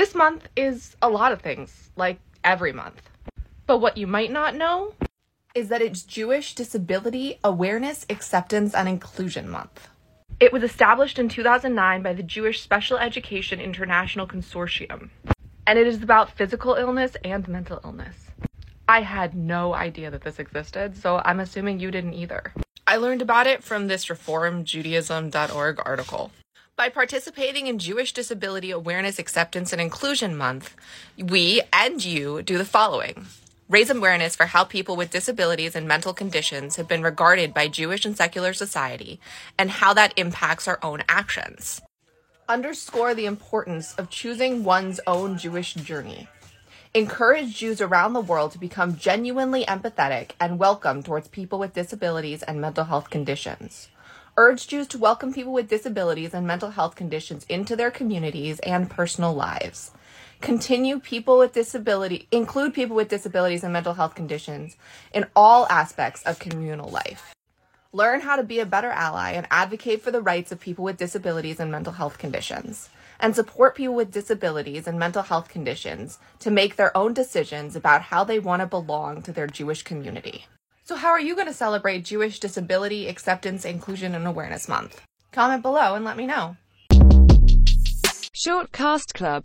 This month is a lot of things, like every month. But what you might not know is that it's Jewish Disability Awareness, Acceptance, and Inclusion Month. It was established in 2009 by the Jewish Special Education International Consortium, and it is about physical illness and mental illness. I had no idea that this existed, so I'm assuming you didn't either. I learned about it from this reformjudaism.org article. By participating in Jewish Disability Awareness, Acceptance, and Inclusion Month, we and you do the following raise awareness for how people with disabilities and mental conditions have been regarded by Jewish and secular society and how that impacts our own actions. Underscore the importance of choosing one's own Jewish journey. Encourage Jews around the world to become genuinely empathetic and welcome towards people with disabilities and mental health conditions. Urge Jews to welcome people with disabilities and mental health conditions into their communities and personal lives. Continue people with disability include people with disabilities and mental health conditions in all aspects of communal life. Learn how to be a better ally and advocate for the rights of people with disabilities and mental health conditions. And support people with disabilities and mental health conditions to make their own decisions about how they want to belong to their Jewish community. So, how are you going to celebrate Jewish Disability Acceptance, Inclusion, and Awareness Month? Comment below and let me know. Shortcast Club